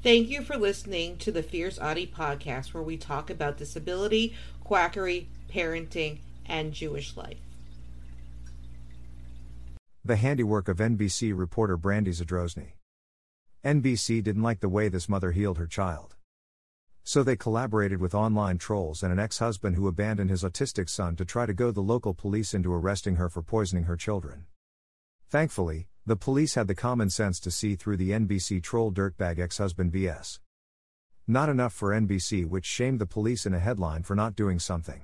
Thank you for listening to the Fierce Autie podcast, where we talk about disability, quackery, parenting, and Jewish life. The handiwork of NBC reporter Brandy Zadrozny. NBC didn't like the way this mother healed her child. So they collaborated with online trolls and an ex husband who abandoned his autistic son to try to goad the local police into arresting her for poisoning her children. Thankfully, the police had the common sense to see through the NBC troll dirtbag ex husband BS. Not enough for NBC, which shamed the police in a headline for not doing something.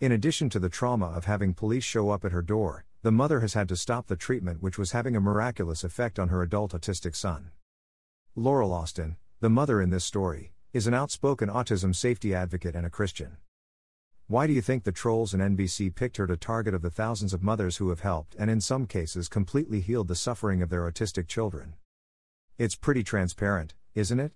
In addition to the trauma of having police show up at her door, the mother has had to stop the treatment, which was having a miraculous effect on her adult autistic son. Laurel Austin, the mother in this story, is an outspoken autism safety advocate and a Christian. Why do you think the trolls and NBC picked her to target of the thousands of mothers who have helped and in some cases completely healed the suffering of their autistic children? It's pretty transparent, isn't it?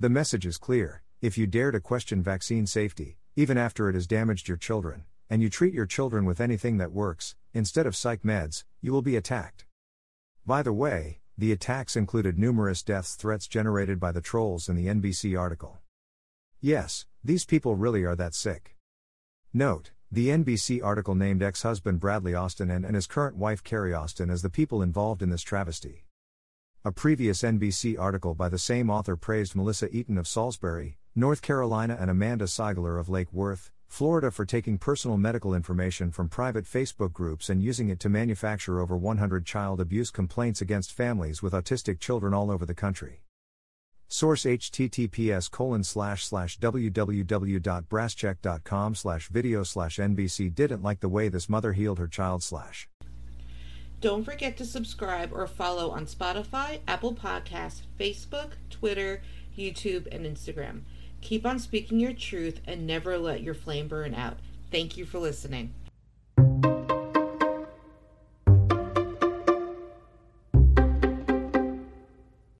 The message is clear if you dare to question vaccine safety, even after it has damaged your children, and you treat your children with anything that works, instead of psych meds, you will be attacked. By the way, the attacks included numerous deaths threats generated by the trolls in the NBC article. Yes, these people really are that sick. Note, the NBC article named ex husband Bradley Austin and, and his current wife Carrie Austin as the people involved in this travesty. A previous NBC article by the same author praised Melissa Eaton of Salisbury, North Carolina and Amanda Seigler of Lake Worth, Florida for taking personal medical information from private Facebook groups and using it to manufacture over 100 child abuse complaints against families with autistic children all over the country. Source https colon slash slash www.brasscheck.com slash video slash NBC didn't like the way this mother healed her child slash. Don't forget to subscribe or follow on Spotify, Apple Podcasts, Facebook, Twitter, YouTube, and Instagram. Keep on speaking your truth and never let your flame burn out. Thank you for listening.